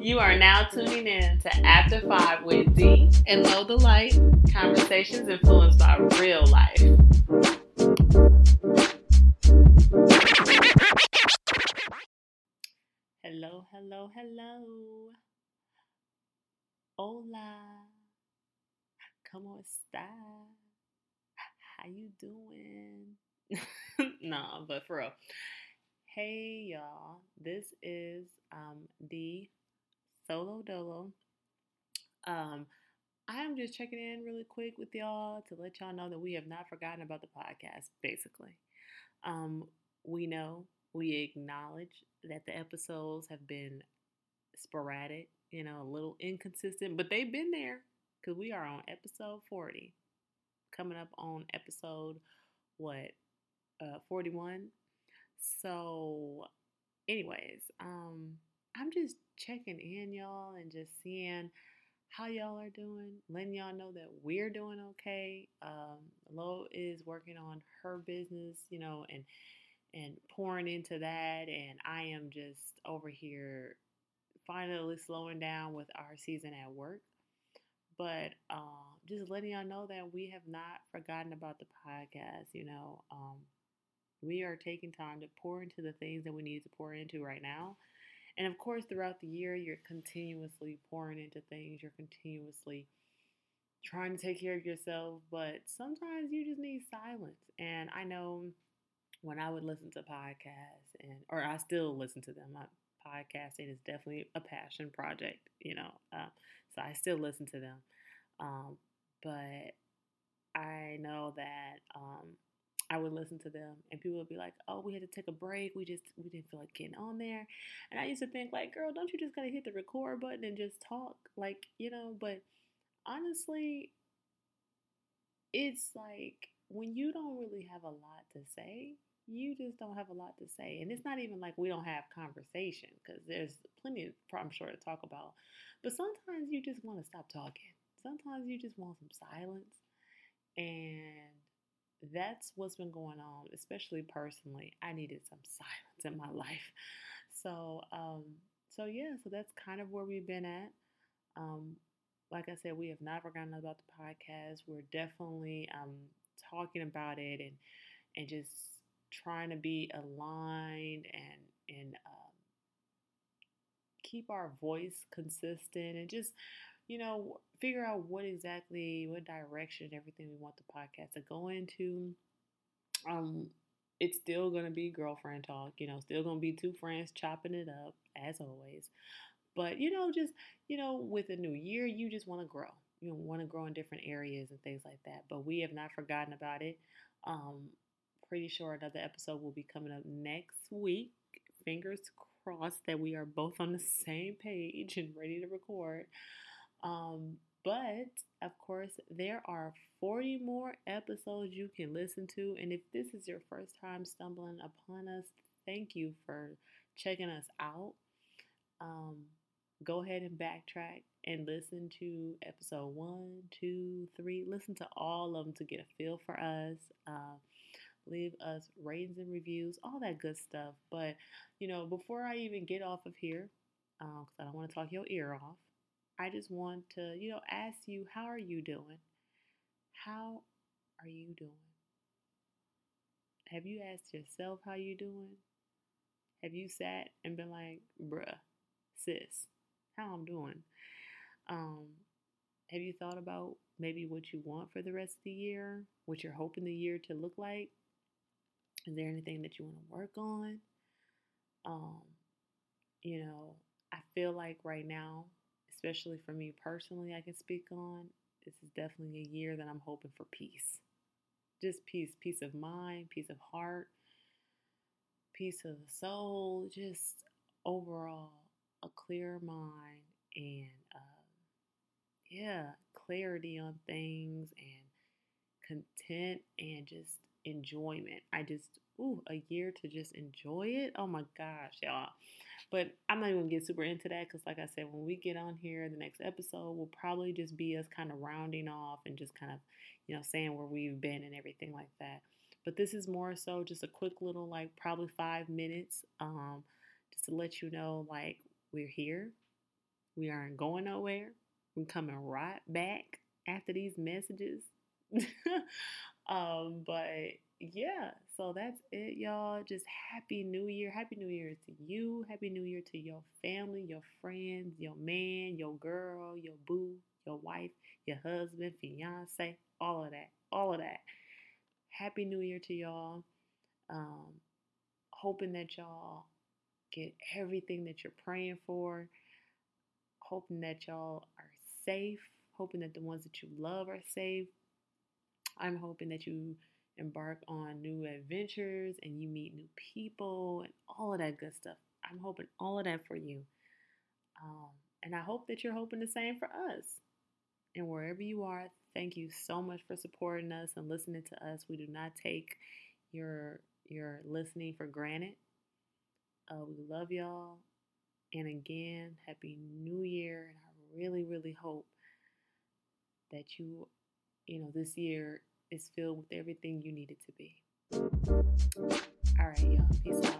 You are now tuning in to After Five with D and Lo the Light conversations influenced by real life. Hello, hello, hello. Hola. ¿Cómo está? How you doing? nah, but for real. Hey y'all, this is um the Solo Dolo. Um, I am just checking in really quick with y'all to let y'all know that we have not forgotten about the podcast, basically. Um, we know, we acknowledge that the episodes have been sporadic, you know, a little inconsistent, but they've been there because we are on episode 40. Coming up on episode, what, uh, 41? So, anyways, um, I'm just checking in, y'all, and just seeing how y'all are doing, letting y'all know that we're doing okay. Um, Lo is working on her business, you know, and and pouring into that, and I am just over here finally slowing down with our season at work. But uh, just letting y'all know that we have not forgotten about the podcast. You know, um, we are taking time to pour into the things that we need to pour into right now. And of course, throughout the year, you're continuously pouring into things, you're continuously trying to take care of yourself, but sometimes you just need silence. And I know when I would listen to podcasts, and or I still listen to them. My podcasting is definitely a passion project, you know. Uh, so I still listen to them, um, but I know that um, I would listen to them and people would be like, "Oh, we had to take a break. We just we didn't feel like getting on there." And I used to think like, "Girl, don't you just got to hit the record button and just talk?" Like, you know, but honestly, it's like when you don't really have a lot to say, you just don't have a lot to say. And it's not even like we don't have conversation because there's plenty of, I'm sure, to talk about. But sometimes you just want to stop talking. Sometimes you just want some silence. That's what's been going on, especially personally. I needed some silence in my life. So, um, so yeah, so that's kind of where we've been at. Um, like I said, we have not forgotten about the podcast. We're definitely um, talking about it and and just trying to be aligned and and um, keep our voice consistent and just you know figure out what exactly, what direction, everything we want the podcast to go into. Um, it's still gonna be girlfriend talk, you know, still gonna be two friends chopping it up as always. But you know, just you know, with a new year, you just want to grow. You want to grow in different areas and things like that. But we have not forgotten about it. Um, pretty sure another episode will be coming up next week. Fingers crossed that we are both on the same page and ready to record. Um, but of course, there are 40 more episodes you can listen to. And if this is your first time stumbling upon us, thank you for checking us out. Um, go ahead and backtrack and listen to episode one, two, three. Listen to all of them to get a feel for us. Uh, leave us ratings and reviews, all that good stuff. But, you know, before I even get off of here, because uh, I don't want to talk your ear off, I just want to, you know, ask you, how are you doing? How are you doing? Have you asked yourself how you doing? Have you sat and been like, bruh, sis, how I'm doing? Um, have you thought about maybe what you want for the rest of the year? What you're hoping the year to look like? Is there anything that you want to work on? Um, you know, I feel like right now especially for me personally, I can speak on. This is definitely a year that I'm hoping for peace. Just peace, peace of mind, peace of heart, peace of the soul, just overall a clear mind and uh, yeah, clarity on things and content and just enjoyment. I just, ooh, a year to just enjoy it. Oh my gosh, y'all. But I'm not even gonna get super into that because, like I said, when we get on here, the next episode will probably just be us kind of rounding off and just kind of, you know, saying where we've been and everything like that. But this is more so just a quick little, like, probably five minutes, um, just to let you know, like, we're here. We aren't going nowhere. We're coming right back after these messages. um, but yeah, so that's it, y'all. Just happy new year. Happy new year to you. Happy new year to your family, your friends, your man, your girl, your boo, your wife, your husband, fiance, all of that. All of that. Happy new year to y'all. Um, hoping that y'all get everything that you're praying for. Hoping that y'all are safe. Hoping that the ones that you love are safe. I'm hoping that you embark on new adventures and you meet new people and all of that good stuff. I'm hoping all of that for you. Um, and I hope that you're hoping the same for us. And wherever you are, thank you so much for supporting us and listening to us. We do not take your your listening for granted. Uh, we love y'all. And again, Happy New Year. And I really, really hope that you, you know, this year is filled with everything you need it to be. All right, y'all. Peace out.